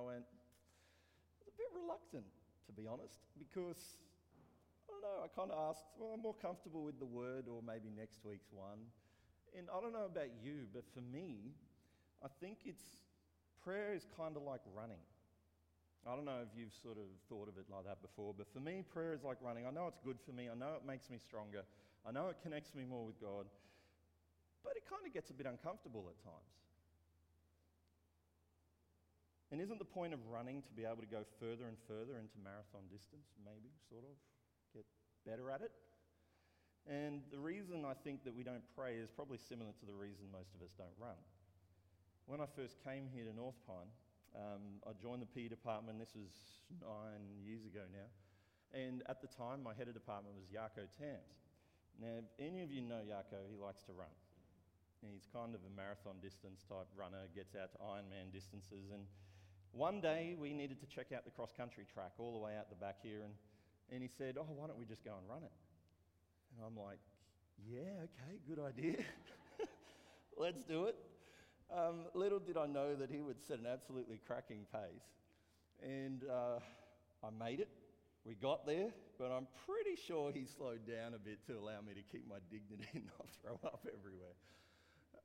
I went, I was a bit reluctant, to be honest, because I don't know, I kind of asked, well, I'm more comfortable with the word or maybe next week's one. And I don't know about you, but for me, I think it's prayer is kind of like running. I don't know if you've sort of thought of it like that before, but for me, prayer is like running. I know it's good for me, I know it makes me stronger, I know it connects me more with God, but it kind of gets a bit uncomfortable at times. And isn't the point of running to be able to go further and further into marathon distance, maybe, sort of? Get better at it? And the reason I think that we don't pray is probably similar to the reason most of us don't run. When I first came here to North Pine, um, I joined the PE department, this was nine years ago now. And at the time, my head of department was Yarko Tams. Now, if any of you know Yarko, he likes to run. He's kind of a marathon distance type runner, gets out to Ironman distances. And one day we needed to check out the cross country track all the way out the back here. And, and he said, Oh, why don't we just go and run it? And I'm like, Yeah, okay, good idea. Let's do it. Um, little did I know that he would set an absolutely cracking pace. And uh, I made it. We got there, but I'm pretty sure he slowed down a bit to allow me to keep my dignity and not throw up everywhere.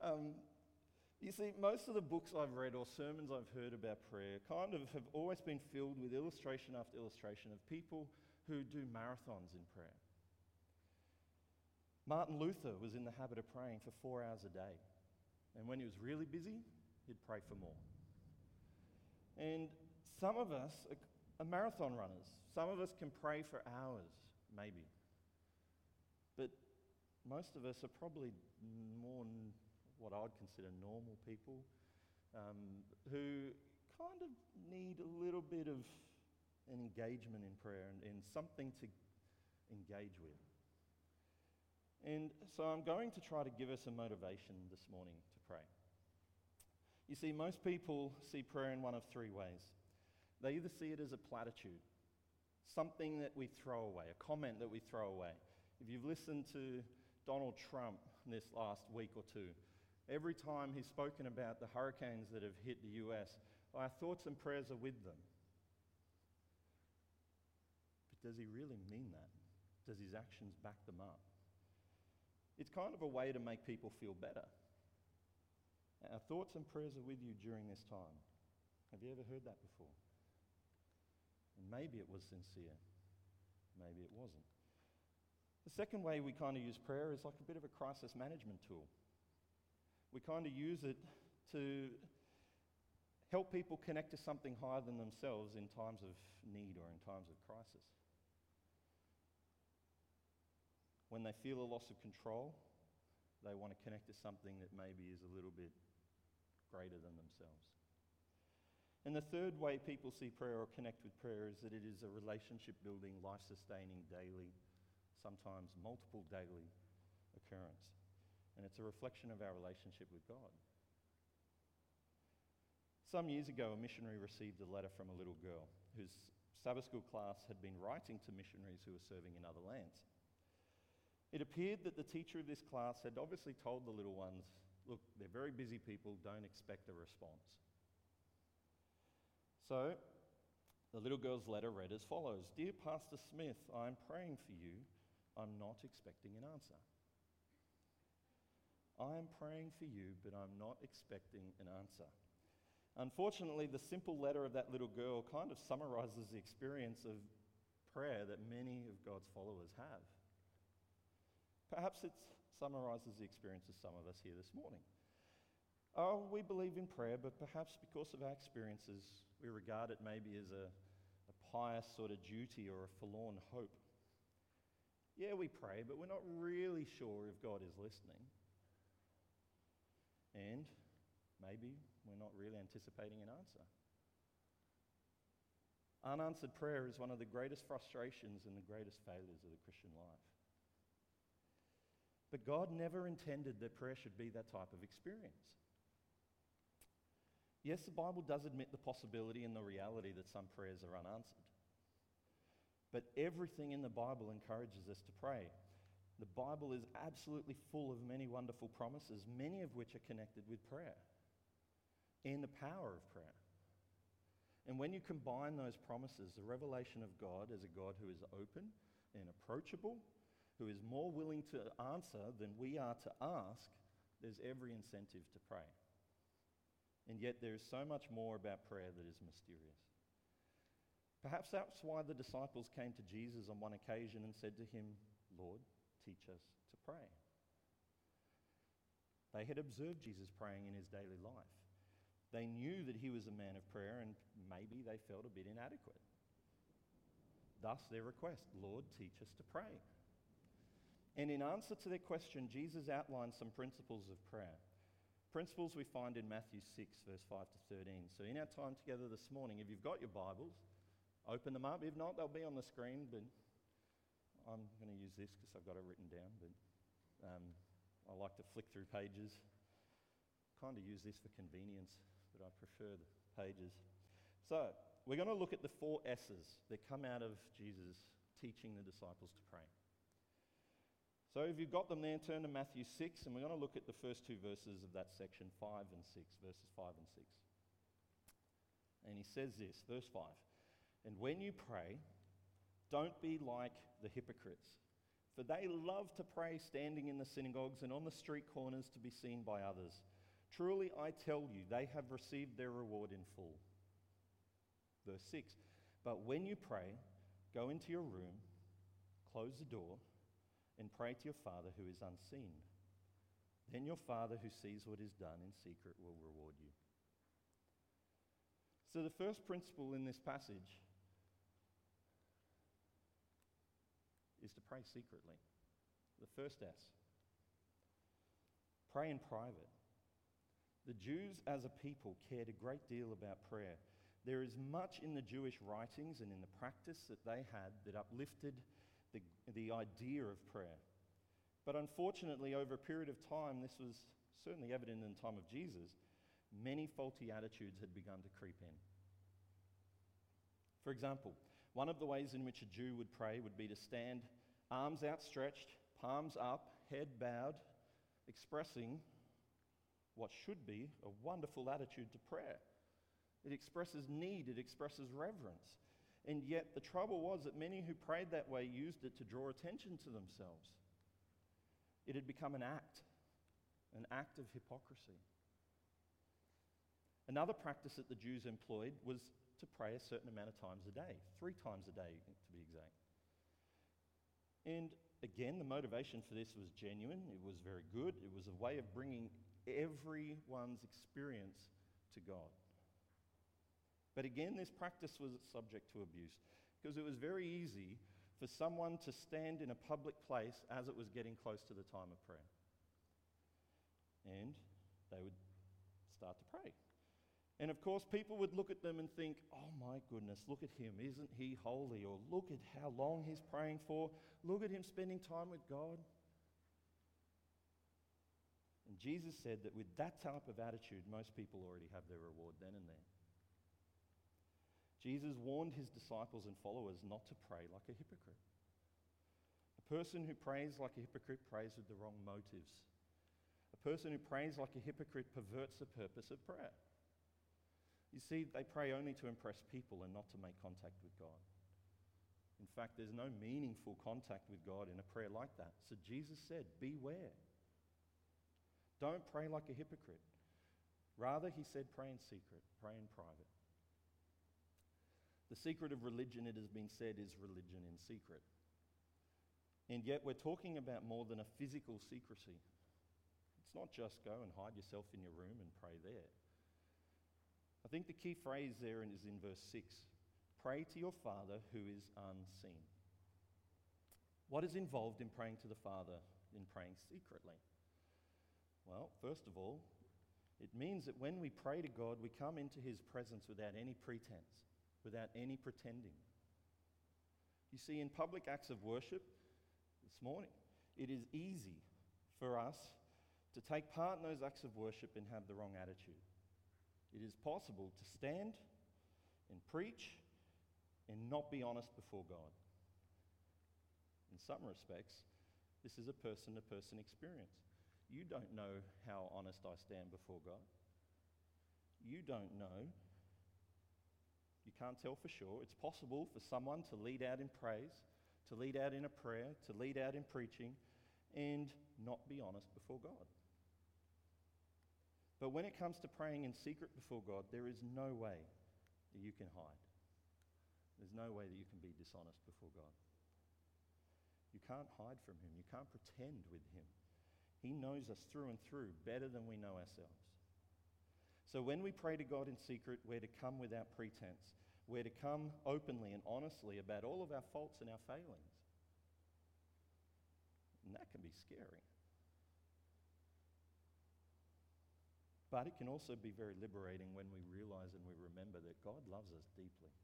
Um, you see, most of the books I've read or sermons I've heard about prayer kind of have always been filled with illustration after illustration of people who do marathons in prayer. Martin Luther was in the habit of praying for four hours a day. And when he was really busy, he'd pray for more. And some of us are marathon runners. Some of us can pray for hours, maybe. But most of us are probably more what I'd consider normal people um, who kind of need a little bit of an engagement in prayer and, and something to engage with. And so I'm going to try to give us a motivation this morning to pray. You see, most people see prayer in one of three ways. They either see it as a platitude, something that we throw away, a comment that we throw away. If you've listened to Donald Trump this last week or two, every time he's spoken about the hurricanes that have hit the US, our thoughts and prayers are with them. But does he really mean that? Does his actions back them up? It's kind of a way to make people feel better. Our thoughts and prayers are with you during this time. Have you ever heard that before? And maybe it was sincere, maybe it wasn't. The second way we kind of use prayer is like a bit of a crisis management tool. We kind of use it to help people connect to something higher than themselves in times of need or in times of crisis. When they feel a loss of control, they want to connect to something that maybe is a little bit greater than themselves. And the third way people see prayer or connect with prayer is that it is a relationship building, life sustaining, daily, sometimes multiple daily occurrence. And it's a reflection of our relationship with God. Some years ago, a missionary received a letter from a little girl whose Sabbath school class had been writing to missionaries who were serving in other lands. It appeared that the teacher of this class had obviously told the little ones, look, they're very busy people, don't expect a response. So, the little girl's letter read as follows Dear Pastor Smith, I'm praying for you. I'm not expecting an answer. I'm praying for you, but I'm not expecting an answer. Unfortunately, the simple letter of that little girl kind of summarizes the experience of prayer that many of God's followers have. Perhaps it summarizes the experience of some of us here this morning. Oh, we believe in prayer, but perhaps because of our experiences, we regard it maybe as a, a pious sort of duty or a forlorn hope. Yeah, we pray, but we're not really sure if God is listening. And maybe we're not really anticipating an answer. Unanswered prayer is one of the greatest frustrations and the greatest failures of the Christian life. But God never intended that prayer should be that type of experience. Yes, the Bible does admit the possibility and the reality that some prayers are unanswered. But everything in the Bible encourages us to pray. The Bible is absolutely full of many wonderful promises, many of which are connected with prayer and the power of prayer. And when you combine those promises, the revelation of God as a God who is open and approachable, who is more willing to answer than we are to ask, there's every incentive to pray. And yet there is so much more about prayer that is mysterious. Perhaps that's why the disciples came to Jesus on one occasion and said to him, Lord, teach us to pray. They had observed Jesus praying in his daily life. They knew that he was a man of prayer, and maybe they felt a bit inadequate. Thus, their request Lord, teach us to pray. And in answer to their question, Jesus outlined some principles of prayer. Principles we find in Matthew 6, verse 5 to 13. So, in our time together this morning, if you've got your Bibles, open them up. If not, they'll be on the screen, but I'm going to use this because I've got it written down. But um, I like to flick through pages. Kind of use this for convenience, but I prefer the pages. So, we're going to look at the four S's that come out of Jesus teaching the disciples to pray. So, if you've got them there, turn to Matthew 6, and we're going to look at the first two verses of that section 5 and 6, verses 5 and 6. And he says this, verse 5 And when you pray, don't be like the hypocrites for they love to pray standing in the synagogues and on the street corners to be seen by others. Truly, I tell you, they have received their reward in full. Verse 6 But when you pray, go into your room, close the door, and pray to your Father who is unseen. Then your Father who sees what is done in secret will reward you. So, the first principle in this passage is to pray secretly. The first S. Pray in private. The Jews as a people cared a great deal about prayer. There is much in the Jewish writings and in the practice that they had that uplifted the, the idea of prayer. But unfortunately, over a period of time, this was certainly evident in the time of Jesus, many faulty attitudes had begun to creep in. For example, one of the ways in which a Jew would pray would be to stand, arms outstretched, palms up, head bowed, expressing what should be a wonderful attitude to prayer. It expresses need, it expresses reverence. And yet, the trouble was that many who prayed that way used it to draw attention to themselves. It had become an act, an act of hypocrisy. Another practice that the Jews employed was to pray a certain amount of times a day, three times a day to be exact. And again, the motivation for this was genuine, it was very good, it was a way of bringing everyone's experience to God. But again, this practice was subject to abuse because it was very easy for someone to stand in a public place as it was getting close to the time of prayer. And they would start to pray. And of course, people would look at them and think, oh my goodness, look at him. Isn't he holy? Or look at how long he's praying for. Look at him spending time with God. And Jesus said that with that type of attitude, most people already have their reward then and there. Jesus warned his disciples and followers not to pray like a hypocrite. A person who prays like a hypocrite prays with the wrong motives. A person who prays like a hypocrite perverts the purpose of prayer. You see, they pray only to impress people and not to make contact with God. In fact, there's no meaningful contact with God in a prayer like that. So Jesus said, Beware. Don't pray like a hypocrite. Rather, he said, pray in secret, pray in private. The secret of religion, it has been said, is religion in secret. And yet, we're talking about more than a physical secrecy. It's not just go and hide yourself in your room and pray there. I think the key phrase there is in verse 6 Pray to your Father who is unseen. What is involved in praying to the Father in praying secretly? Well, first of all, it means that when we pray to God, we come into His presence without any pretense, without any pretending. You see, in public acts of worship this morning, it is easy for us to take part in those acts of worship and have the wrong attitude it is possible to stand and preach and not be honest before God. In some respects, this is a person to person experience. You don't know how honest I stand before God. You don't know. You can't tell for sure. It's possible for someone to lead out in praise, to lead out in a prayer, to lead out in preaching, and not be honest before God. But when it comes to praying in secret before God, there is no way that you can hide. There's no way that you can be dishonest before God. You can't hide from Him, you can't pretend with Him. He knows us through and through better than we know ourselves. So when we pray to God in secret, we're to come without pretense. We're to come openly and honestly about all of our faults and our failings. And that can be scary. But it can also be very liberating when we realize and we remember that God loves us deeply.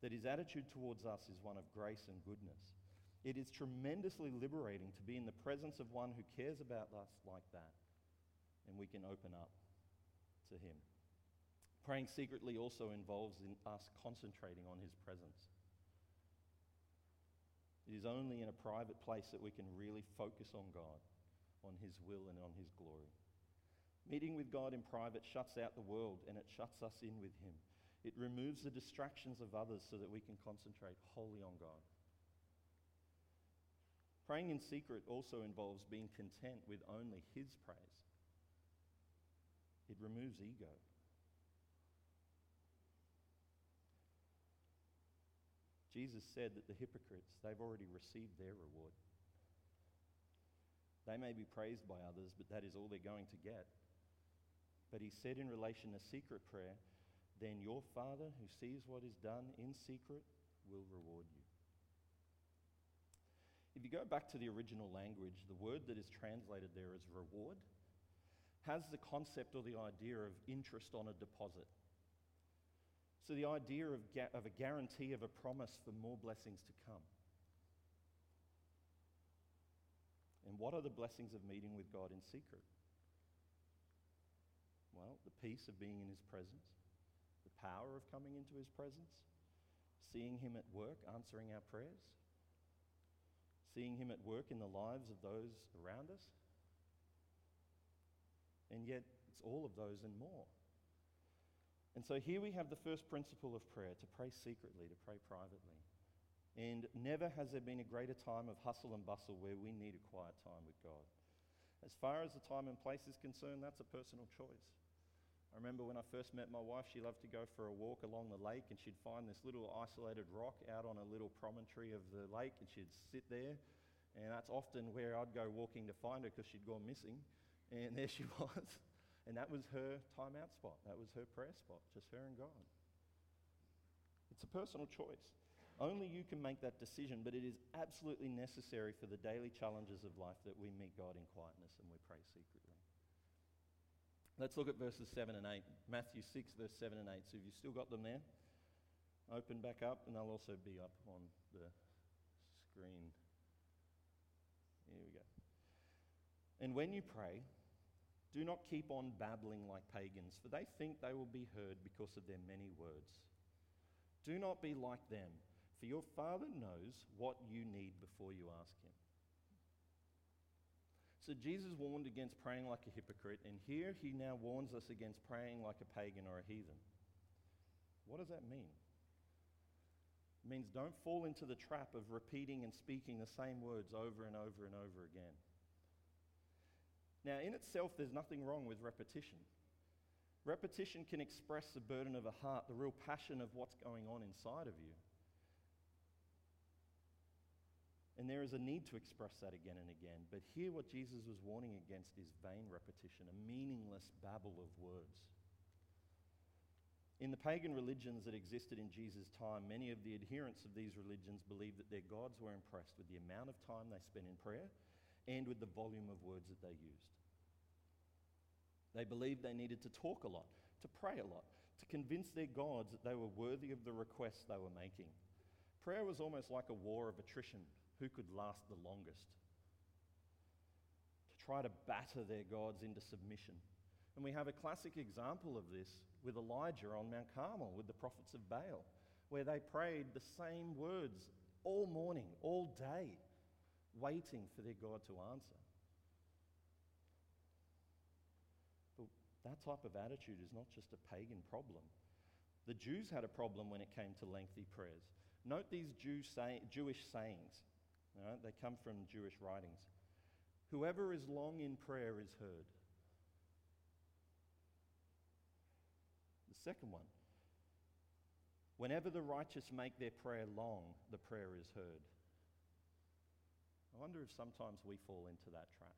That his attitude towards us is one of grace and goodness. It is tremendously liberating to be in the presence of one who cares about us like that, and we can open up to him. Praying secretly also involves in us concentrating on his presence. It is only in a private place that we can really focus on God on His will and on His glory. Meeting with God in private shuts out the world and it shuts us in with Him. It removes the distractions of others so that we can concentrate wholly on God. Praying in secret also involves being content with only His praise. It removes ego. Jesus said that the hypocrites, they've already received their reward. They may be praised by others, but that is all they're going to get. But he said in relation to secret prayer, then your Father who sees what is done in secret will reward you. If you go back to the original language, the word that is translated there as reward has the concept or the idea of interest on a deposit. So the idea of, ga- of a guarantee of a promise for more blessings to come. And what are the blessings of meeting with God in secret? Well, the peace of being in His presence, the power of coming into His presence, seeing Him at work, answering our prayers, seeing Him at work in the lives of those around us. And yet, it's all of those and more. And so here we have the first principle of prayer to pray secretly, to pray privately. And never has there been a greater time of hustle and bustle where we need a quiet time with God. As far as the time and place is concerned, that's a personal choice. I remember when I first met my wife, she loved to go for a walk along the lake and she'd find this little isolated rock out on a little promontory of the lake and she'd sit there. And that's often where I'd go walking to find her because she'd gone missing. And there she was. And that was her time out spot. That was her prayer spot, just her and God. It's a personal choice. Only you can make that decision, but it is absolutely necessary for the daily challenges of life that we meet God in quietness and we pray secretly. Let's look at verses 7 and 8. Matthew 6, verse 7 and 8. So if you've still got them there, open back up, and they'll also be up on the screen. Here we go. And when you pray, do not keep on babbling like pagans, for they think they will be heard because of their many words. Do not be like them for your Father knows what you need before you ask Him. So Jesus warned against praying like a hypocrite, and here he now warns us against praying like a pagan or a heathen. What does that mean? It means don't fall into the trap of repeating and speaking the same words over and over and over again. Now, in itself, there's nothing wrong with repetition. Repetition can express the burden of a heart, the real passion of what's going on inside of you. And there is a need to express that again and again. But here, what Jesus was warning against is vain repetition, a meaningless babble of words. In the pagan religions that existed in Jesus' time, many of the adherents of these religions believed that their gods were impressed with the amount of time they spent in prayer and with the volume of words that they used. They believed they needed to talk a lot, to pray a lot, to convince their gods that they were worthy of the requests they were making. Prayer was almost like a war of attrition who could last the longest, to try to batter their gods into submission. And we have a classic example of this with Elijah on Mount Carmel with the prophets of Baal, where they prayed the same words all morning, all day, waiting for their God to answer. But That type of attitude is not just a pagan problem. The Jews had a problem when it came to lengthy prayers. Note these Jew say, Jewish sayings. They come from Jewish writings. Whoever is long in prayer is heard. The second one. Whenever the righteous make their prayer long, the prayer is heard. I wonder if sometimes we fall into that trap.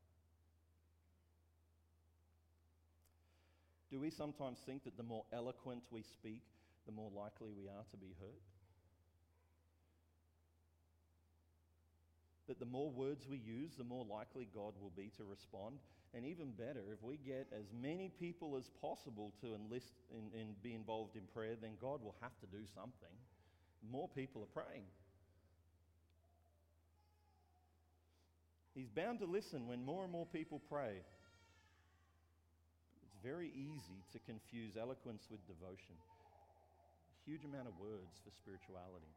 Do we sometimes think that the more eloquent we speak, the more likely we are to be heard? That the more words we use, the more likely God will be to respond. And even better, if we get as many people as possible to enlist and be involved in prayer, then God will have to do something. More people are praying. He's bound to listen when more and more people pray. It's very easy to confuse eloquence with devotion. A huge amount of words for spirituality.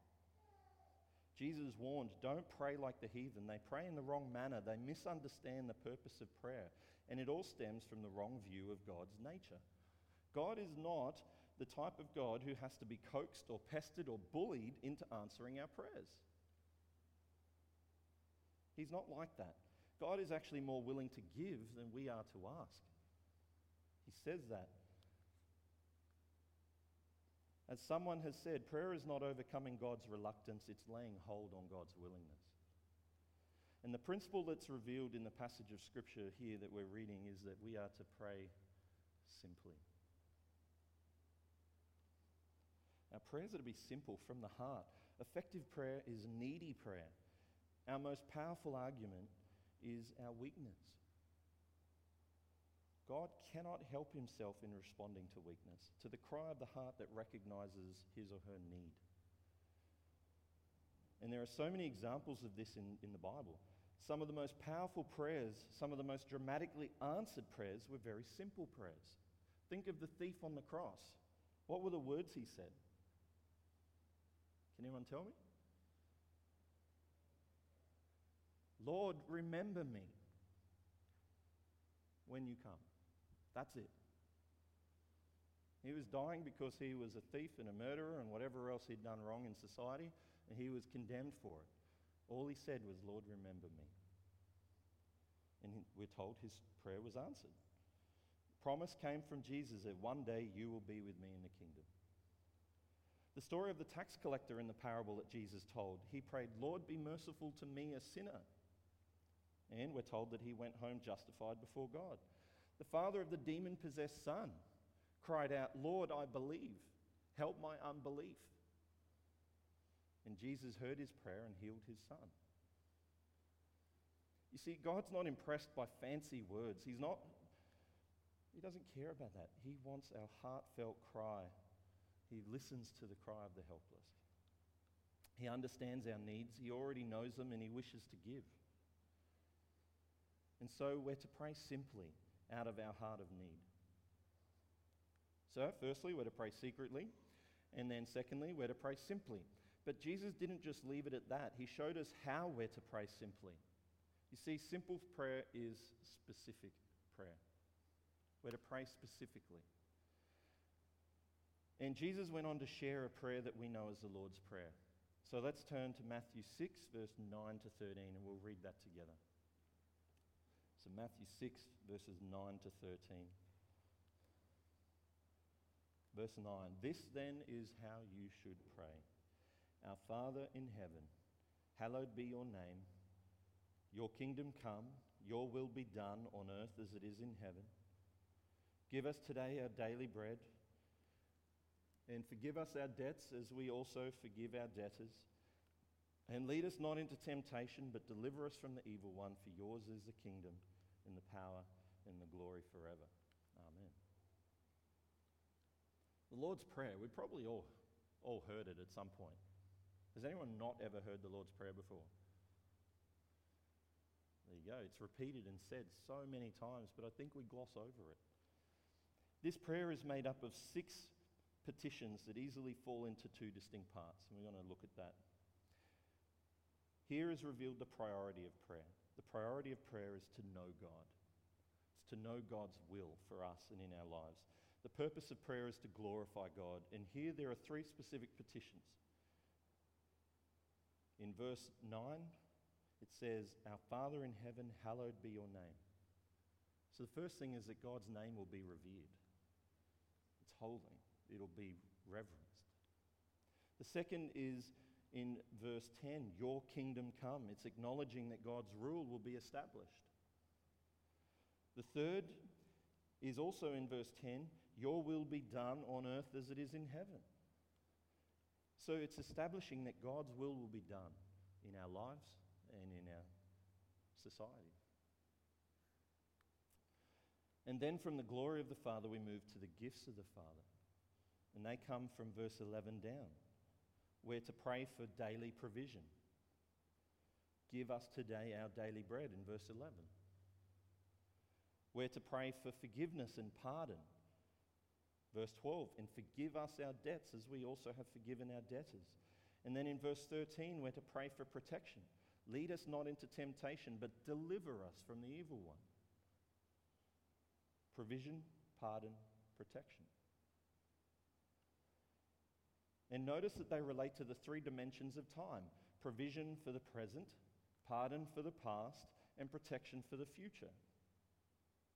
Jesus warned, don't pray like the heathen. They pray in the wrong manner. They misunderstand the purpose of prayer. And it all stems from the wrong view of God's nature. God is not the type of God who has to be coaxed or pestered or bullied into answering our prayers. He's not like that. God is actually more willing to give than we are to ask. He says that. As someone has said, prayer is not overcoming God's reluctance, it's laying hold on God's willingness. And the principle that's revealed in the passage of Scripture here that we're reading is that we are to pray simply. Our prayers are to be simple from the heart. Effective prayer is needy prayer. Our most powerful argument is our weakness. God cannot help himself in responding to weakness, to the cry of the heart that recognizes his or her need. And there are so many examples of this in, in the Bible. Some of the most powerful prayers, some of the most dramatically answered prayers were very simple prayers. Think of the thief on the cross. What were the words he said? Can anyone tell me? Lord, remember me when you come. That's it. He was dying because he was a thief and a murderer and whatever else he'd done wrong in society, and he was condemned for it. All he said was, Lord, remember me. And we're told his prayer was answered. Promise came from Jesus that one day you will be with me in the kingdom. The story of the tax collector in the parable that Jesus told, he prayed, Lord, be merciful to me, a sinner. And we're told that he went home justified before God. The father of the demon possessed son cried out, Lord, I believe. Help my unbelief. And Jesus heard his prayer and healed his son. You see, God's not impressed by fancy words. He's not, he doesn't care about that. He wants our heartfelt cry. He listens to the cry of the helpless. He understands our needs. He already knows them and he wishes to give. And so we're to pray simply out of our heart of need. So, firstly, we're to pray secretly. And then, secondly, we're to pray simply. But Jesus didn't just leave it at that, He showed us how we're to pray simply. You see, simple prayer is specific prayer. We're to pray specifically. And Jesus went on to share a prayer that we know as the Lord's Prayer. So let's turn to Matthew 6, verse 9 to 13, and we'll read that together. So, Matthew 6, verses 9 to 13. Verse 9 This then is how you should pray Our Father in heaven, hallowed be your name. Your kingdom come, your will be done on earth as it is in heaven. Give us today our daily bread, and forgive us our debts as we also forgive our debtors. And lead us not into temptation, but deliver us from the evil one, for yours is the kingdom in the power in the glory forever. Amen. The Lord's Prayer, we've probably all, all heard it at some point. Has anyone not ever heard the Lord's Prayer before? There you go. It's repeated and said so many times, but I think we gloss over it. This prayer is made up of six petitions that easily fall into two distinct parts, and we're going to look at that. Here is revealed the priority of prayer. The priority of prayer is to know God, it's to know God's will for us and in our lives. The purpose of prayer is to glorify God. And here there are three specific petitions. In verse 9, it says, Our Father in heaven, hallowed be your name. So the first thing is that God's name will be revered. It's holy, it'll be reverenced. The second is in verse 10, Your kingdom come. It's acknowledging that God's rule will be established. The third is also in verse 10, Your will be done on earth as it is in heaven. So it's establishing that God's will will be done in our lives and in our society. And then from the glory of the Father, we move to the gifts of the Father. And they come from verse 11 down. We're to pray for daily provision. Give us today our daily bread in verse 11. We're to pray for forgiveness and pardon. Verse 12, and forgive us our debts as we also have forgiven our debtors. And then in verse 13, we're to pray for protection. Lead us not into temptation, but deliver us from the evil one provision, pardon, protection. And notice that they relate to the three dimensions of time provision for the present, pardon for the past, and protection for the future.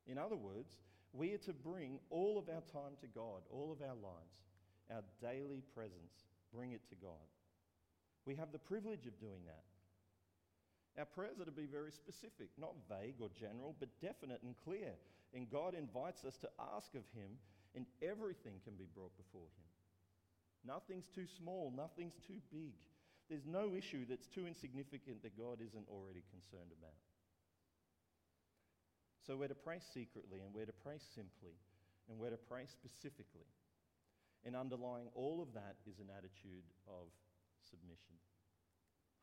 In other words, we are to bring all of our time to God, all of our lives, our daily presence, bring it to God. We have the privilege of doing that. Our prayers are to be very specific, not vague or general, but definite and clear. And God invites us to ask of Him, and everything can be brought before Him. Nothing's too small, nothing's too big. There's no issue that's too insignificant that God isn't already concerned about. So we're to pray secretly, and we're to pray simply, and we're to pray specifically. And underlying all of that is an attitude of submission,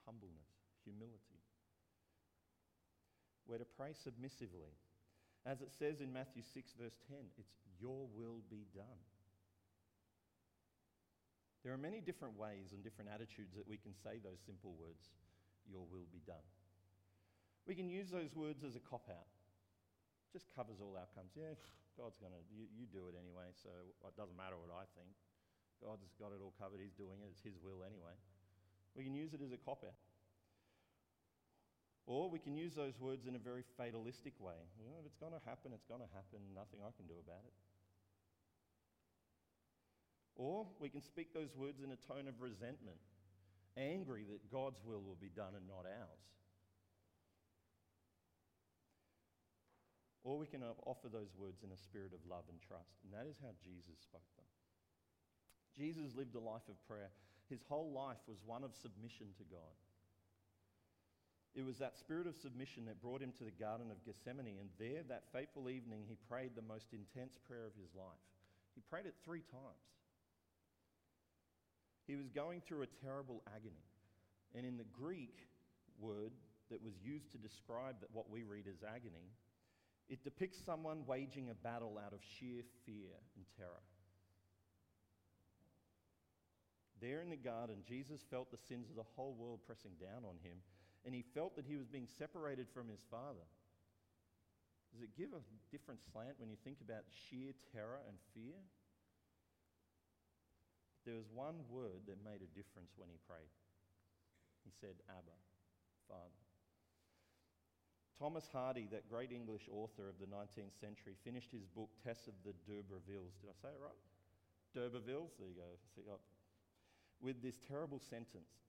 humbleness, humility. We're to pray submissively. As it says in Matthew 6, verse 10, it's your will be done. There are many different ways and different attitudes that we can say those simple words, your will be done. We can use those words as a cop out. Just covers all outcomes. Yeah, God's going to, you, you do it anyway, so it doesn't matter what I think. God's got it all covered. He's doing it. It's His will anyway. We can use it as a cop out. Or we can use those words in a very fatalistic way. You know, if it's going to happen, it's going to happen. Nothing I can do about it. Or we can speak those words in a tone of resentment, angry that God's will will be done and not ours. Or we can offer those words in a spirit of love and trust. And that is how Jesus spoke them. Jesus lived a life of prayer. His whole life was one of submission to God. It was that spirit of submission that brought him to the Garden of Gethsemane, and there, that fateful evening, he prayed the most intense prayer of his life. He prayed it three times. He was going through a terrible agony. And in the Greek word that was used to describe that what we read as agony, it depicts someone waging a battle out of sheer fear and terror. There in the garden, Jesus felt the sins of the whole world pressing down on him and he felt that he was being separated from his father. Does it give a different slant when you think about sheer terror and fear? There was one word that made a difference when he prayed. He said, Abba, Father. Thomas Hardy, that great English author of the 19th century, finished his book, Tess of the D'Urbervilles. Did I say it right? D'Urbervilles? There you go. See, oh. With this terrible sentence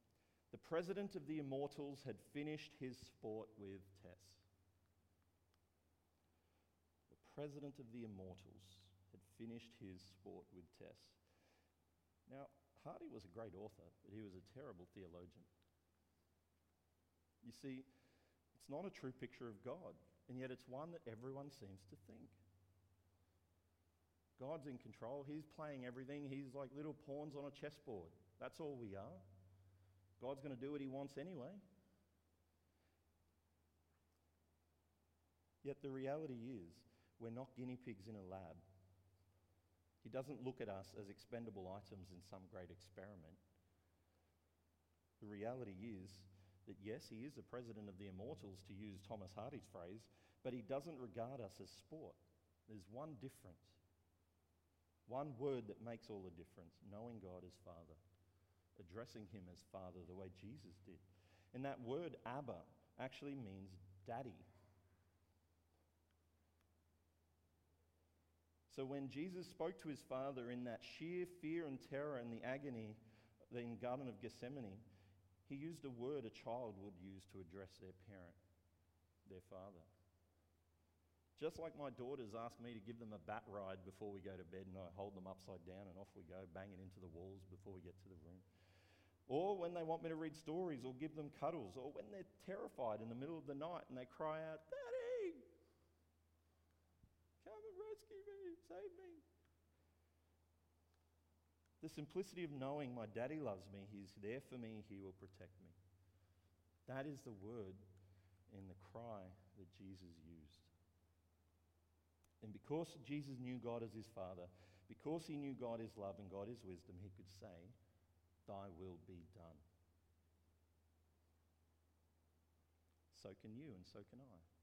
the president of the immortals had finished his sport with Tess. The president of the immortals had finished his sport with Tess. Now, Hardy was a great author, but he was a terrible theologian. You see, it's not a true picture of God, and yet it's one that everyone seems to think. God's in control. He's playing everything. He's like little pawns on a chessboard. That's all we are. God's going to do what he wants anyway. Yet the reality is, we're not guinea pigs in a lab. He doesn't look at us as expendable items in some great experiment. The reality is that, yes, he is the president of the immortals, to use Thomas Hardy's phrase, but He doesn't regard us as sport. There's one difference. One word that makes all the difference knowing God as Father, addressing Him as Father the way Jesus did. And that word, Abba, actually means daddy. So when Jesus spoke to his Father in that sheer fear and terror and the agony in the Garden of Gethsemane, he used a word a child would use to address their parent, their father. Just like my daughters ask me to give them a bat ride before we go to bed, and I hold them upside down and off we go, banging into the walls before we get to the room. Or when they want me to read stories or give them cuddles, or when they're terrified in the middle of the night and they cry out, Daddy, come and rescue me, save me. The simplicity of knowing my daddy loves me, he's there for me, he will protect me. That is the word in the cry that Jesus used. And because Jesus knew God as his Father, because he knew God is love and God is wisdom, he could say, Thy will be done. So can you, and so can I.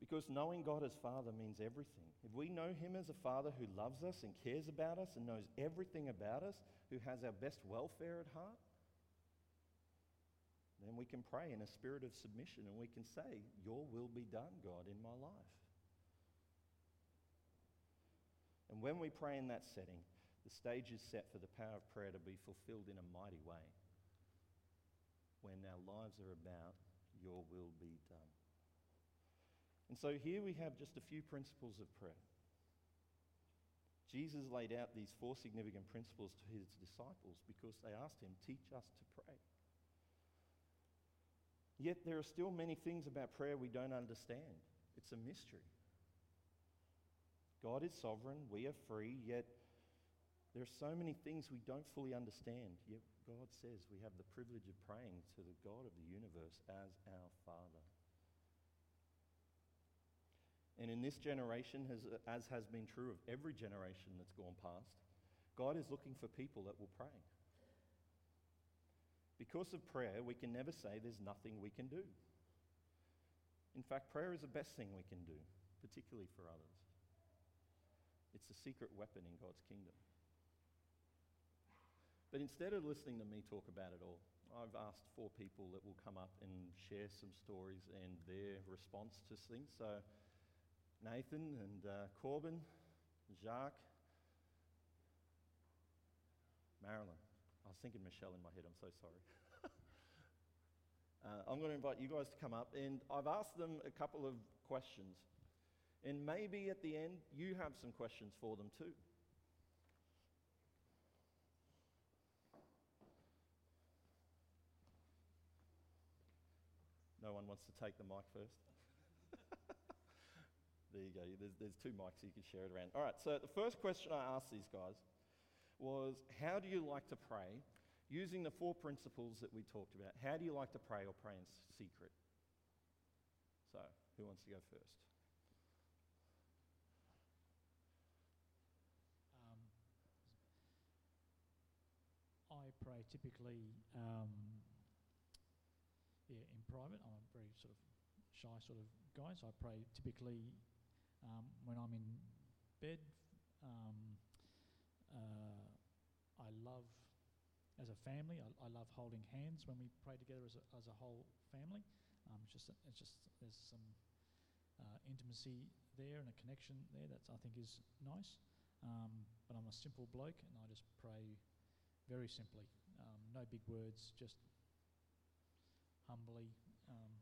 Because knowing God as Father means everything. If we know Him as a Father who loves us and cares about us and knows everything about us, who has our best welfare at heart, then we can pray in a spirit of submission and we can say, Your will be done, God, in my life. And when we pray in that setting, the stage is set for the power of prayer to be fulfilled in a mighty way. When our lives are about your will be done. And so here we have just a few principles of prayer. Jesus laid out these four significant principles to his disciples because they asked him, Teach us to pray. Yet there are still many things about prayer we don't understand. It's a mystery. God is sovereign, we are free, yet there are so many things we don't fully understand. Yet God says we have the privilege of praying to the God of the universe as our Father. And in this generation, as, as has been true of every generation that's gone past, God is looking for people that will pray. Because of prayer, we can never say there's nothing we can do. In fact, prayer is the best thing we can do, particularly for others. It's a secret weapon in God's kingdom. But instead of listening to me talk about it all, I've asked four people that will come up and share some stories and their response to things. So, Nathan and uh, Corbin, Jacques, Marilyn. I was thinking Michelle in my head, I'm so sorry. uh, I'm going to invite you guys to come up, and I've asked them a couple of questions. And maybe at the end, you have some questions for them too. No one wants to take the mic first? There you go. There's, there's two mics, so you can share it around. All right, so the first question I asked these guys was How do you like to pray? Using the four principles that we talked about. How do you like to pray or pray in secret? So, who wants to go first? I pray typically um, yeah, in private. I'm a very sort of shy sort of guy, so I pray typically um, when I'm in bed. Um, uh, I love, as a family, I, I, love holding hands when we pray together as a, as a whole family. Um, it's just, it's just there's some uh, intimacy there and a connection there that I think is nice. Um, but I'm a simple bloke, and I just pray very simply. Um, no big words, just humbly. Um,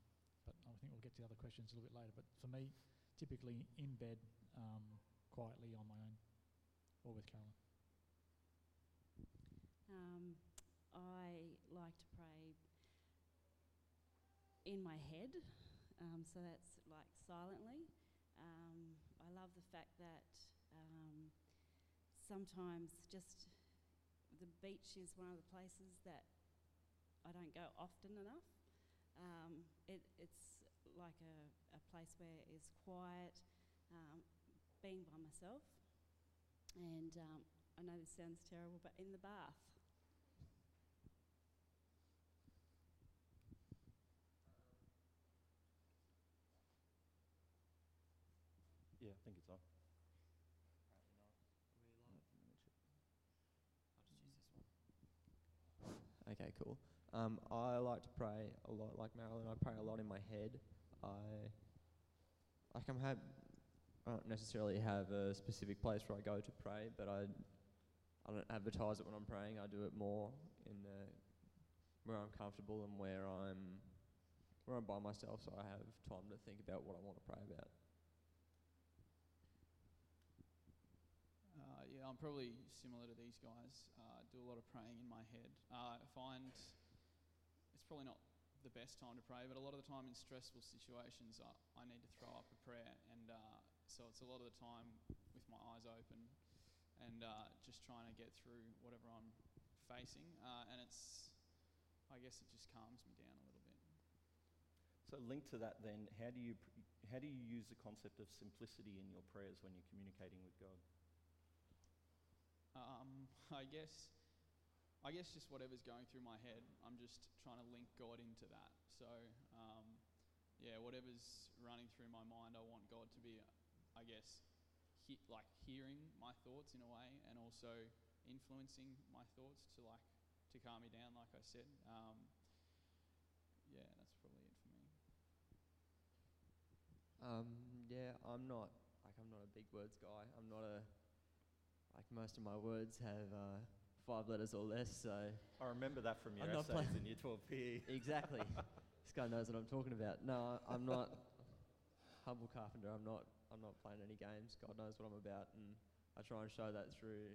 but I think we'll get to the other questions a little bit later. But for me, typically in bed, um, quietly on my own, or with Carolyn. Um, I like to pray in my head, um, so that's like silently. Um, I love the fact that sometimes just the beach is one of the places that I don't go often enough. Um, it, it's like a, a place where it's quiet, um, being by myself. And um, I know this sounds terrible, but in the bath. Yeah, I think it's on. Okay, cool. Um, I like to pray a lot, like Marilyn. I pray a lot in my head. I like I'm have. I don't necessarily have a specific place where I go to pray, but I I don't advertise it when I'm praying. I do it more in the where I'm comfortable and where I'm where I'm by myself, so I have time to think about what I want to pray about. Uh, yeah, I'm probably similar to these guys. Uh, do a lot of praying in my head. Uh, I find it's probably not the best time to pray, but a lot of the time in stressful situations, I, I need to throw up a prayer, and uh, so it's a lot of the time with my eyes open and uh, just trying to get through whatever I'm facing, uh, and it's, I guess it just calms me down a little bit. So, linked to that, then, how do you how do you use the concept of simplicity in your prayers when you're communicating with God? Um, I guess, I guess just whatever's going through my head, I'm just trying to link God into that. So, um, yeah, whatever's running through my mind, I want God to be, I guess, he- like hearing my thoughts in a way, and also influencing my thoughts to like to calm me down, like I said. Um, yeah, that's probably it for me. Um, yeah, I'm not like I'm not a big words guy. I'm not a like most of my words have uh, five letters or less. So I remember that from your I'm essays playing- in Year 12 PE. exactly, this guy knows what I'm talking about. No, I'm not humble carpenter. I'm not. I'm not playing any games. God knows what I'm about, and I try and show that through.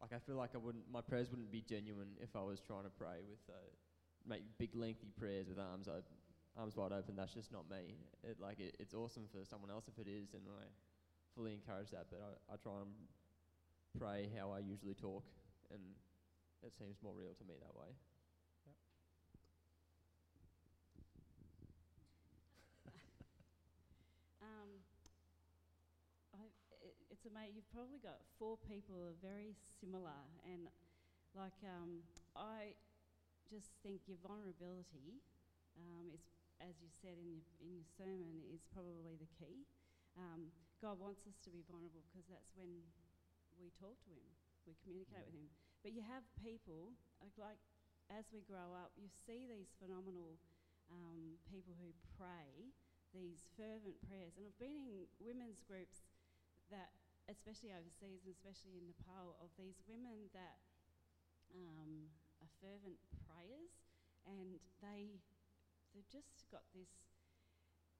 Like I feel like I wouldn't. My prayers wouldn't be genuine if I was trying to pray with uh, make big lengthy prayers with arms open, arms wide open. That's just not me. It like it, it's awesome for someone else if it is, and I fully encourage that. But I, I try and pray how I usually talk, and it seems more real to me that way. Um, I, it, it's amazing. You've probably got four people who are very similar, and like um, I just think your vulnerability um, is, as you said in your, in your sermon, is probably the key. Um, God wants us to be vulnerable because that's when we talk to Him, we communicate with Him. But you have people like, like as we grow up, you see these phenomenal um, people who pray these fervent prayers. And I've been in women's groups that, especially overseas and especially in Nepal, of these women that um, are fervent prayers, and they they've just got this.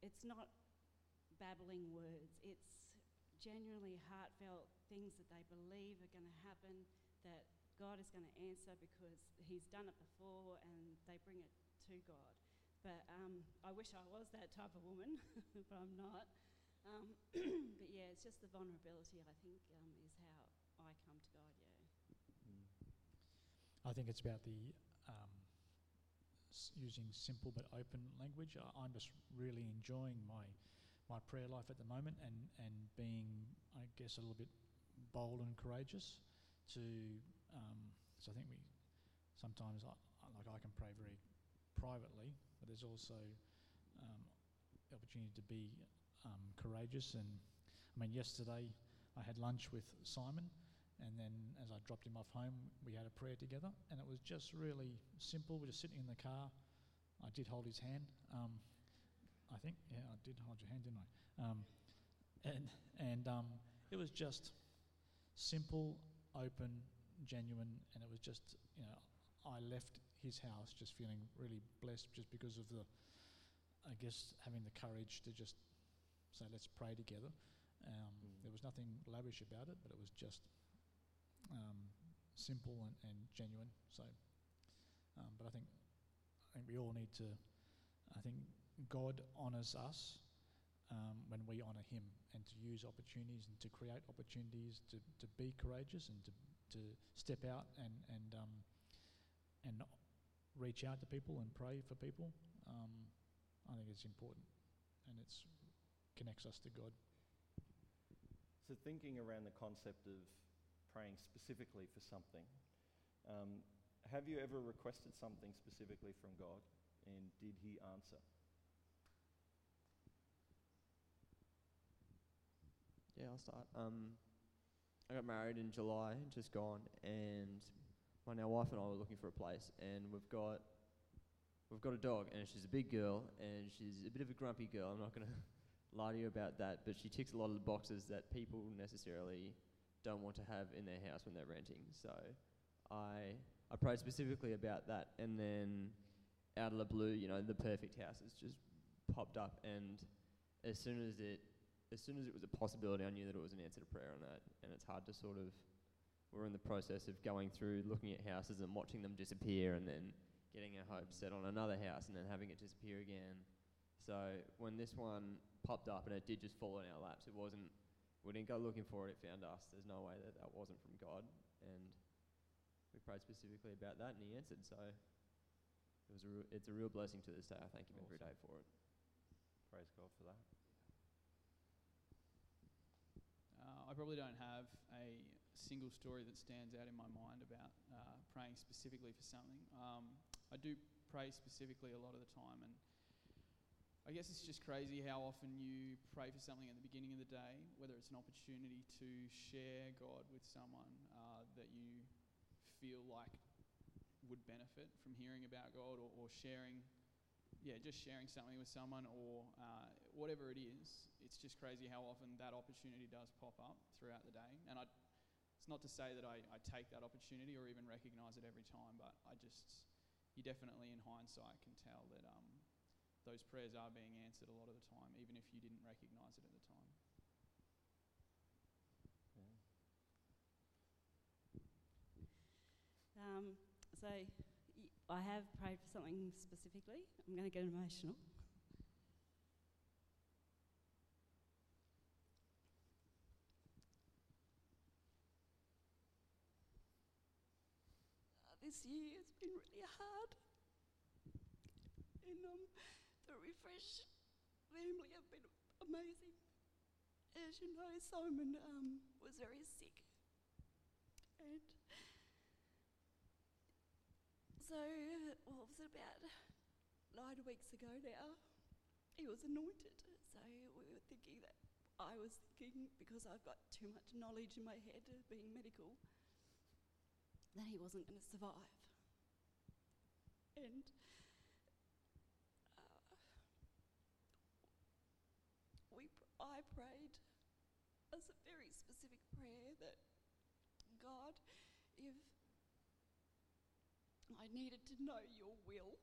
It's not babbling words. It's genuinely heartfelt things that they believe are going to happen. That God is going to answer because He's done it before, and they bring it to God. But um, I wish I was that type of woman, but I'm not. Um, but yeah, it's just the vulnerability, I think, um, is how I come to God, yeah. I think it's about the um, using simple but open language. I, I'm just really enjoying my my prayer life at the moment and and being, I guess, a little bit bold and courageous. To um, so I think we sometimes I, like I can pray very privately, but there's also um, the opportunity to be um, courageous. And I mean, yesterday I had lunch with Simon. And then as I dropped him off home, we had a prayer together, and it was just really simple. We're just sitting in the car. I did hold his hand. Um, I think, yeah, I did hold your hand, didn't I? Um, and and um, it was just simple, open, genuine, and it was just, you know, I left his house just feeling really blessed just because of the, I guess, having the courage to just say, let's pray together. Um, Mm. There was nothing lavish about it, but it was just um, simple and, and genuine. So, um, but I think I think we all need to. I think God honours us um, when we honour Him, and to use opportunities and to create opportunities to, to be courageous and to to step out and and um, and reach out to people and pray for people. Um, I think it's important, and it's connects us to God. So, thinking around the concept of praying specifically for something, um, have you ever requested something specifically from God and did He answer? Yeah, I'll start. Um, I got married in July, just gone, and my now wife and I were looking for a place, and we've got we've got a dog, and she's a big girl, and she's a bit of a grumpy girl. I'm not to lie to you about that, but she ticks a lot of the boxes that people necessarily don't want to have in their house when they're renting. So I I prayed specifically about that, and then out of the blue, you know, the perfect house has just popped up, and as soon as it as soon as it was a possibility, I knew that it was an answer to prayer on that, and it's hard to sort of. We're in the process of going through looking at houses and watching them disappear, and then getting our hopes set on another house, and then having it disappear again. So when this one popped up and it did just fall in our laps, it wasn't. We didn't go looking for it; it found us. There's no way that that wasn't from God, and we prayed specifically about that, and He answered. So it was a real, it's a real blessing to this day. I thank Him every day for it. Praise God for that. Uh, I probably don't have a single story that stands out in my mind about uh, praying specifically for something. Um, I do pray specifically a lot of the time, and I guess it's just crazy how often you pray for something at the beginning of the day, whether it's an opportunity to share God with someone uh, that you feel like would benefit from hearing about God, or, or sharing, yeah, just sharing something with someone, or uh, whatever it is. It's just crazy how often that opportunity does pop up throughout the day, and I. It's not to say that I, I take that opportunity or even recognise it every time, but I just, you definitely in hindsight can tell that um, those prayers are being answered a lot of the time, even if you didn't recognise it at the time. Um, so I have prayed for something specifically. I'm going to get emotional. This year has been really hard. And um, the Refresh family have been amazing. As you know, Simon um, was very sick. And so, was it about nine weeks ago now? He was anointed. So we were thinking that I was thinking because I've got too much knowledge in my head being medical that he wasn't going to survive. And uh, we, I prayed as a very specific prayer that God, if I needed to know your will,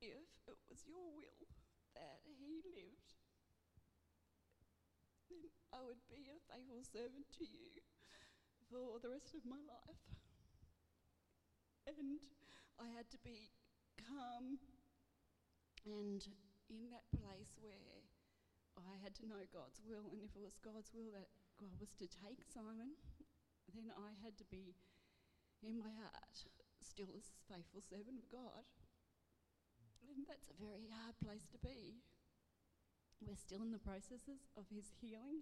if it was your will that he lived, then I would be a faithful servant to you for the rest of my life. And I had to be calm and in that place where I had to know God's will, and if it was God's will that God was to take Simon, then I had to be in my heart still a faithful servant of God. And that's a very hard place to be. We're still in the processes of his healing,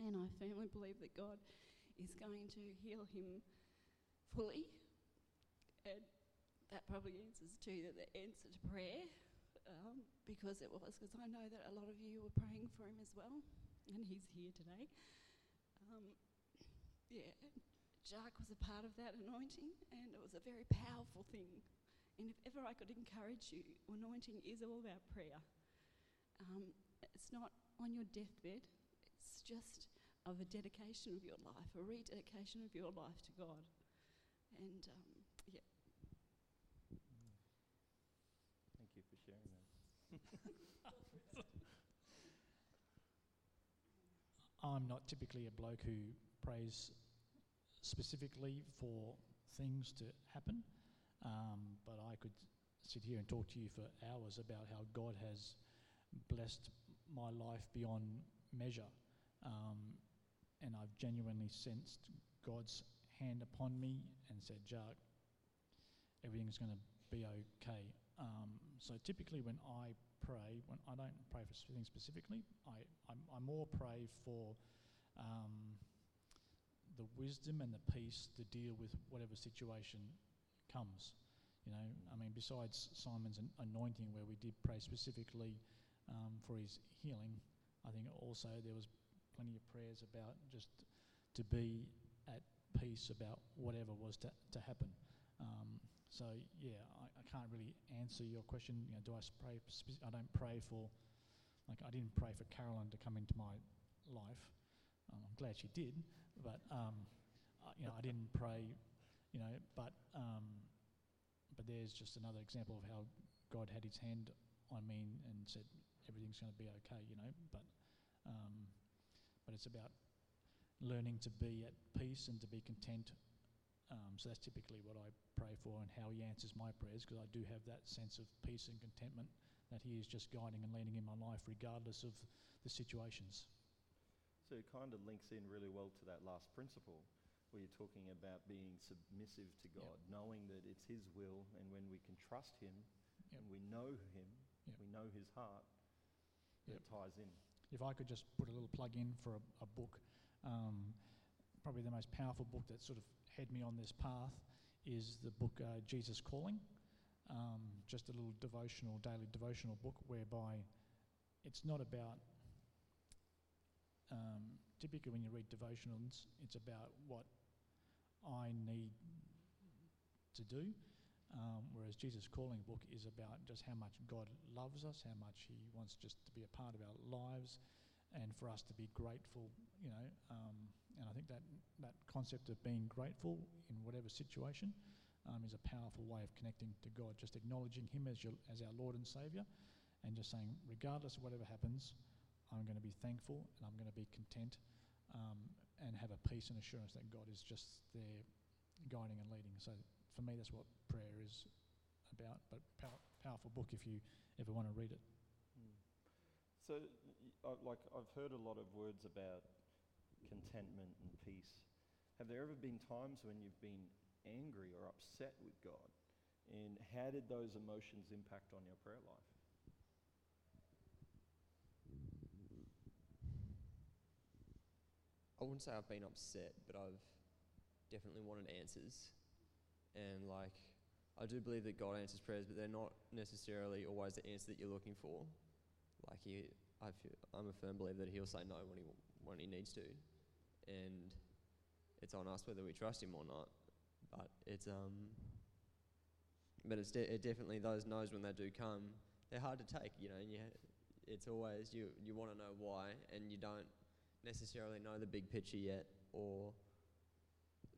and I firmly believe that God is going to heal him fully. And that probably answers to the answer to prayer, um, because it was, because I know that a lot of you were praying for him as well, and he's here today. Um, yeah, Jacques was a part of that anointing, and it was a very powerful thing. And if ever I could encourage you, anointing is all about prayer. Um, it's not on your deathbed, it's just of a dedication of your life, a rededication of your life to God. And um, yeah, Thank you for sharing that. I'm not typically a bloke who prays specifically for things to happen, um, but I could sit here and talk to you for hours about how God has blessed my life beyond measure. Um, and I've genuinely sensed God's hand upon me and said, Jark, everything's going to be okay. Um, so typically, when I pray, when I don't pray for something specifically, I, I, I more pray for um, the wisdom and the peace to deal with whatever situation comes. You know, I mean, besides Simon's anointing, where we did pray specifically um, for his healing, I think also there was plenty of prayers about just to be at peace about whatever was to, to happen. Um, so yeah, I, I can't really answer your question. You know, do I pray? I don't pray for, like I didn't pray for Carolyn to come into my life. Um, I'm glad she did, but um, I, you know, I didn't pray. You know, but um, but there's just another example of how God had His hand on me and said everything's going to be okay. You know, but um, but it's about learning to be at peace and to be content. Um, so that's typically what I pray for and how He answers my prayers because I do have that sense of peace and contentment that He is just guiding and leading in my life regardless of the situations. So it kind of links in really well to that last principle where you're talking about being submissive to Yep. God, knowing that it's His will, and when we can trust Him Yep. and we know Him, Yep. we know His heart, Yep. it ties in. If I could just put a little plug in for a, a book, um, probably the most powerful book that sort of had me on this path is the book uh, Jesus Calling. Um, just a little devotional, daily devotional book whereby it's not about. Um, typically, when you read devotionals, it's about what I need to do. Um, whereas Jesus Calling book is about just how much God loves us, how much He wants just to be a part of our lives, and for us to be grateful. You know, um, and I think that that concept of being grateful in whatever situation um, is a powerful way of connecting to God. Just acknowledging Him as your as our Lord and Savior, and just saying, regardless of whatever happens, I'm going to be thankful and I'm going to be content, um, and have a peace and assurance that God is just there, guiding and leading. So for me, that's what prayer is about. But pow- powerful book if you ever want to read it. Mm. So, like, I've heard a lot of words about contentment and peace. Have there ever been times when you've been angry or upset with God? And how did those emotions impact on your prayer life? I wouldn't say I've been upset, but I've definitely wanted answers. And like, I do believe that God answers prayers, but they're not necessarily always the answer that you're looking for. Like he, I I'm a firm believer that He'll say no when he when He needs to, and it's on us whether we trust Him or not. But it's um, but it's de- it definitely those no's when they do come, they're hard to take. You know, and you, it's always you you want to know why, and you don't necessarily know the big picture yet or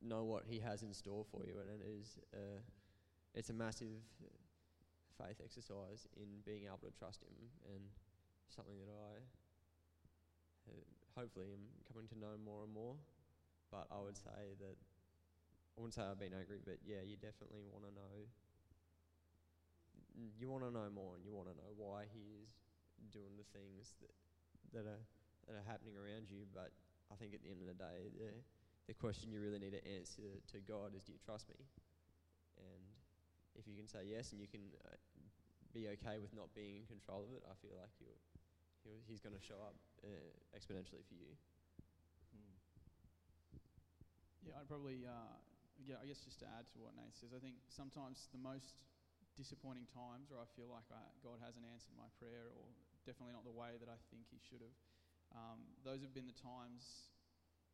know what he has in store for you and it is uh, it's a massive faith exercise in being able to trust him and something that I uh, hopefully am coming to know more and more but I would say that I wouldn't say I've been angry but yeah you definitely want to know you want to know more and you want to know why he is doing the things that that are that are happening around you. But I think at the end of the day, the, the question you really need to answer to God is, do you trust me? And if you can say yes and you can uh, be okay with not being in control of it, I feel like you he'll, he's going to show up uh, exponentially for you. Mm. Yeah, I'd probably, uh, yeah, I guess just to add to what Nate says, I think sometimes the most disappointing times where I feel like I, God hasn't answered my prayer or definitely not the way that I think He should have, um, those have been the times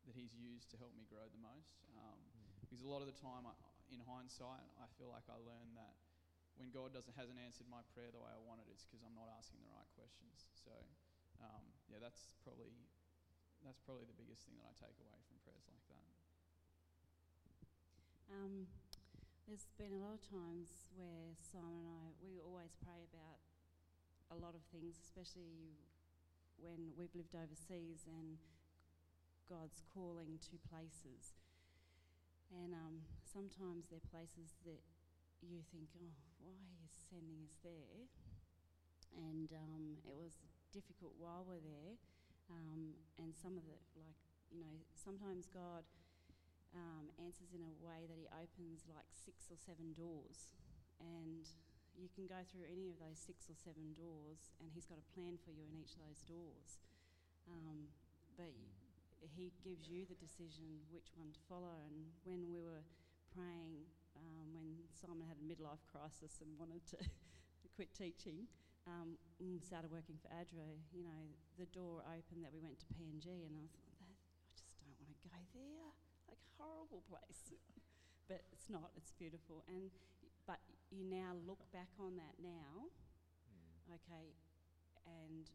that He's used to help me grow the most. Um, because a lot of the time, I, in hindsight, I feel like I learned that when God doesn't hasn't answered my prayer the way I wanted, it's because I'm not asking the right questions. So, um, yeah, that's probably that's probably the biggest thing that I take away from prayers like that. Um, there's been a lot of times where Simon and I, we always pray about a lot of things, especially when we've lived overseas and God's calling to places. And um, sometimes they're places that you think, oh, why is sending us there? And um, it was difficult while we're there. Um, and some of the, like, you know, sometimes God um, answers in a way that he opens like six or seven doors. And you can go through any of those six or seven doors, and he's got a plan for you in each of those doors. Um, but he gives you the decision which one to follow. And when we were praying, um, when Simon had a midlife crisis and wanted to quit teaching, um, mm, started working for ADRA, you know, the door opened that we went to PNG, and I thought, that, I just don't want to go there. Like, horrible place. but it's not, it's beautiful. And, but you now look back on that now, Mm. okay, and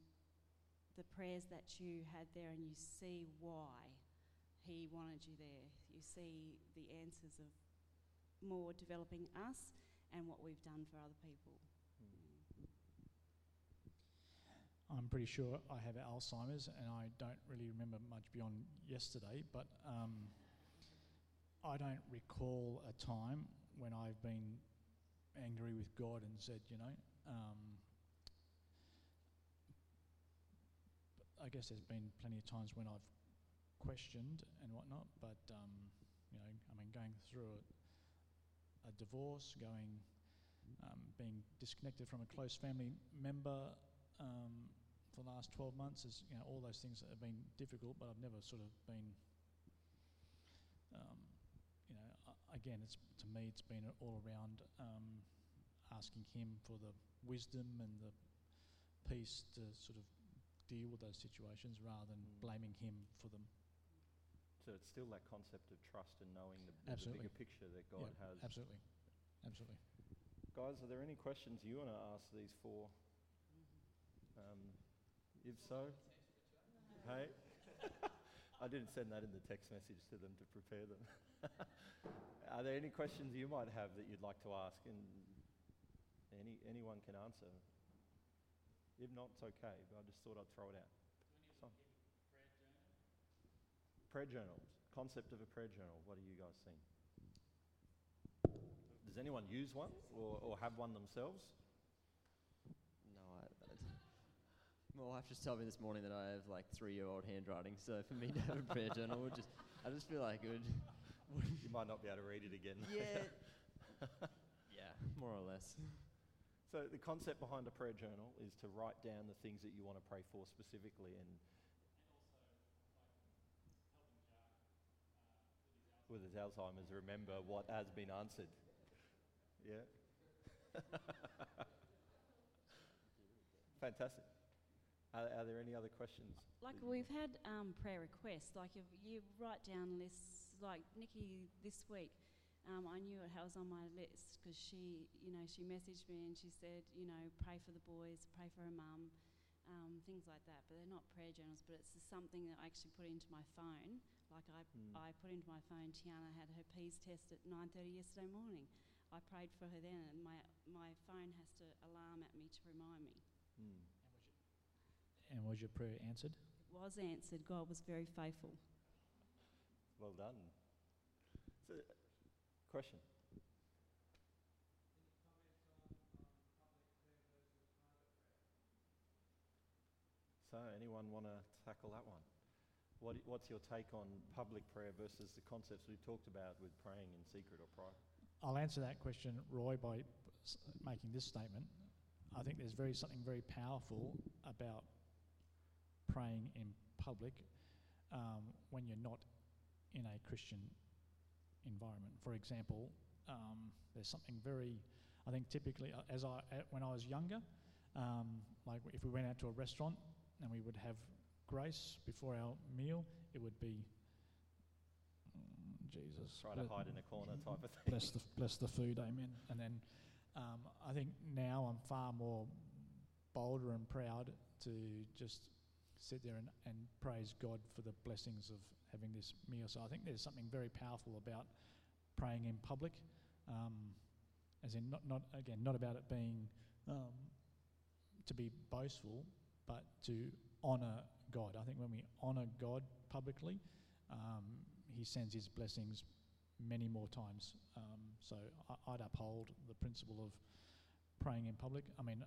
the prayers that you had there, and you see why he wanted you there. You see the answers of more developing us and what we've done for other people. Mm. I'm pretty sure I have Alzheimer's and I don't really remember much beyond yesterday, but um, I don't recall a time when I've been angry with God and said, you know, um, I guess there's been plenty of times when I've questioned and whatnot, but um, you know, I mean, going through a, a divorce, going, um, being disconnected from a close family member, um, for the last 12 months is you know all those things that have been difficult but I've never sort of been um, you know again it's to me it's been all around um, asking him for the wisdom and the peace to sort of deal with those situations rather than Mm. blaming him for them So it's still that concept of trust and knowing the, the bigger picture that God Yeah, has. absolutely absolutely Guys, are there any questions you want to ask these four? Um, if so, hey, I didn't send that in the text message to them to prepare them. are there any questions you might have that you'd like to ask, and any anyone can answer? If not, it's okay. But I just thought I'd throw it out. Some. Prayer journals. Concept of a prayer journal. What do you guys think? Does anyone use one or, or have one themselves? No, I, that's- my wife just told me this morning that I have like three-year-old handwriting. So for me to have a prayer journal would just, I just feel like it would, You might not be able to read it again. yeah, yeah, more or less. So the concept behind a prayer journal is to write down the things that you want to pray for specifically and with his Alzheimer's remember what has been answered. Yeah. Fantastic. Are, are there any other questions? Like we've had um, prayer requests. Like if you write down lists, like Nikki this week, um, I knew it was on my list because she, you know, she messaged me and she said, you know, pray for the boys, pray for her mum, um, things like that. But they're not prayer journals, but it's something that I actually put into my phone. Like I, Hmm. I put into my phone. Tiana had her P's test at 9:30 yesterday morning. I prayed for her then, and my my phone has to alarm at me to remind me. Hmm. and was your prayer answered It was answered. God was very faithful. Well done. So, question. So, anyone want to tackle that one? What, what's your take on public prayer versus the concepts we've talked about with praying in secret or private? I'll answer that question, Roy, by making this statement. I think there's very something very powerful about praying in public um, when you're not in a Christian environment. For example, um, there's something very, I think, typically uh, as I uh, when I was younger, um, like if we went out to a restaurant and we would have grace before our meal, it would be mm, Jesus. Try to hide in a corner type of thing. bless the bless the food, amen. And then um, I think now I'm far more bolder and proud to just sit there and, and praise God for the blessings of having this meal. So I think there's something very powerful about praying in public, um, as in not not again not about it being um, to be boastful, but to honour God. I think when we honour God publicly, um, He sends His blessings many more times. Um, so I, I'd uphold the principle of praying in public. I mean,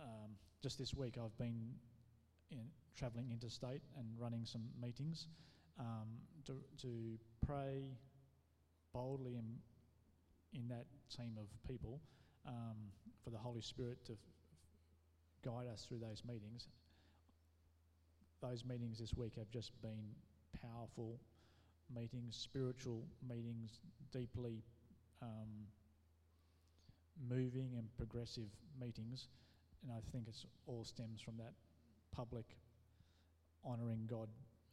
um, just this week I've been in, travelling interstate and running some meetings um, to, to pray boldly in, in that team of people um, for the Holy Spirit to guide us through those meetings. Those meetings this week have just been powerful meetings, spiritual meetings, deeply um, moving and progressive meetings. and I think it's all stems from that public honouring God.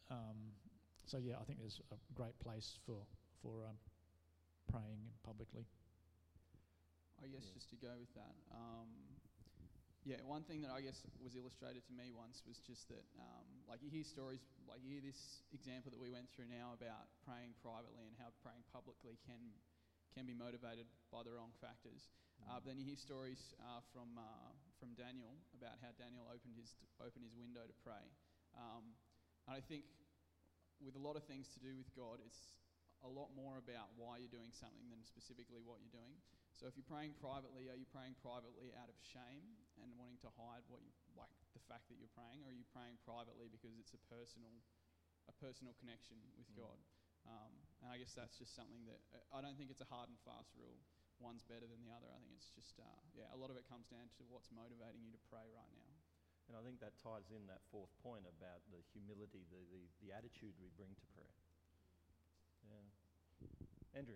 Um, so yeah, I think there's a great place for for um, praying publicly. I guess Yeah. just to go with that, um, yeah, one thing that I guess was illustrated to me once was just that, um, like you hear stories, like you hear this example that we went through now about praying privately and how praying publicly can can be motivated by the wrong factors. Uh, but then you hear stories uh, from uh, from Daniel about how Daniel opened his opened his window to pray. Um, and I think with a lot of things to do with God, it's a lot more about why you're doing something than specifically what you're doing. So if you're praying privately, are you praying privately out of shame and wanting to hide what you like the fact that you're praying, or are you praying privately because it's a personal a personal connection with Mm. God? Um, and I guess that's just something that I don't think it's a hard and fast rule. One's better than the other. I think it's just uh, yeah, a lot of it comes down to what's motivating you to pray right now. And I think that ties in that fourth point about the humility, the, the, the attitude we bring to prayer. Yeah. Andrew.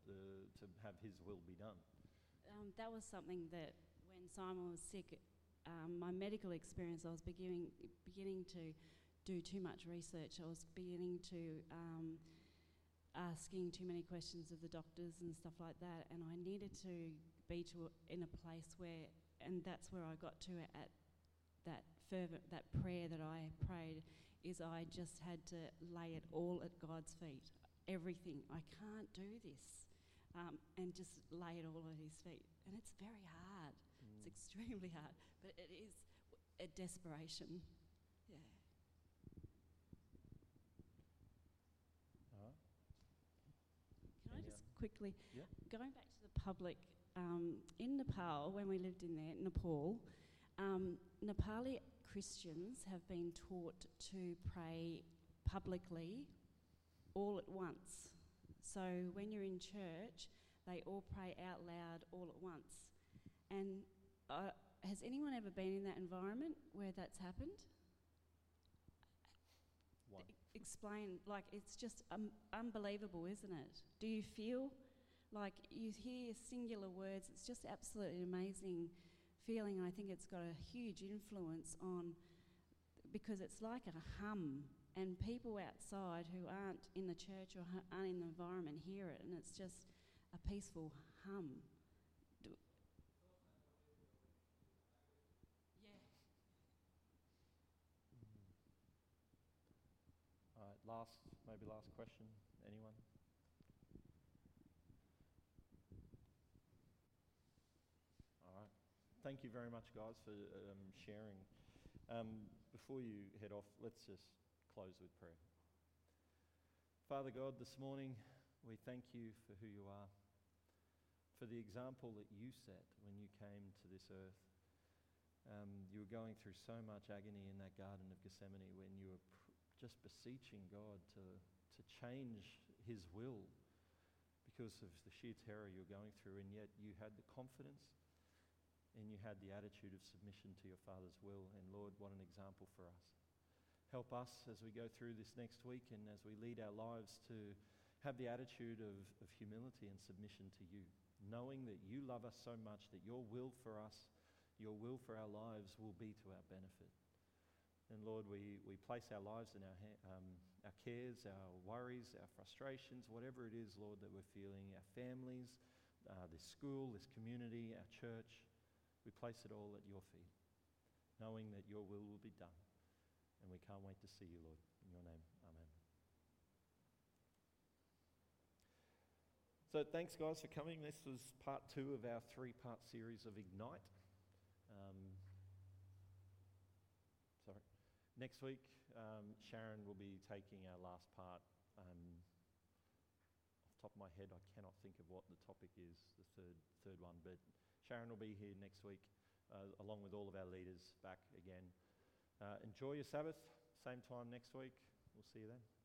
uh, to have His will be done? Um, that was something that when Simon was sick, um, my medical experience, I was beginning beginning to do too much research. I was beginning to um, asking too many questions of the doctors and stuff like that, and I needed to be to a, in a place where, and that's where I got to at that fervent that prayer that I prayed is I just had to lay it all at God's feet. Everything. I can't do this. Um, and just lay it all at his feet. And it's very hard. It's Mm. extremely hard. But it is a desperation. Yeah. All right. Can I just quickly, Yeah. going back to the public, um, in Nepal, when we lived in there, Nepal, um, Nepali Christians have been taught to pray publicly all at once. So when you're in church, they all pray out loud all at once. And uh, has anyone ever been in that environment where that's happened? E- explain like it's just um, unbelievable isn't it do you feel like you hear singular words it's just absolutely amazing feeling i think it's got a huge influence on because it's like a hum and people outside who aren't in the church or aren't in the environment hear it and it's just a peaceful hum Do- yeah All right, last, maybe last question. Anyone? All right. Thank you very much, guys, for um, sharing. Um, before you head off, let's just close with prayer. Father God, this morning we thank you for who you are, for the example that you set when you came to this earth. Um, you were going through so much agony in that Garden of Gethsemane when you were pr- just beseeching God to, to change his will because of the sheer terror you were going through, and yet you had the confidence and you had the attitude of submission to your Father's will. And Lord, what an example for us. Help us as we go through this next week and as we lead our lives to have the attitude of, of humility and submission to you, knowing that you love us so much that your will for us, your will for our lives will be to our benefit. And Lord, we, we place our lives in our, um, our cares, our worries, our frustrations, whatever it is, Lord, that we're feeling, our families, uh, this school, this community, our church. We place it all at your feet, knowing that your will will be done. And we can't wait to see you, Lord. In your name, amen. So, thanks, guys, for coming. This was part two of our three part series of Ignite. Um, sorry. Next week, um, Sharon will be taking our last part. Um, off the top of my head, I cannot think of what the topic is, the third, third one, but Sharon will be here next week, uh, along with all of our leaders back again. Uh, enjoy your Sabbath. Same time next week. We'll see you then.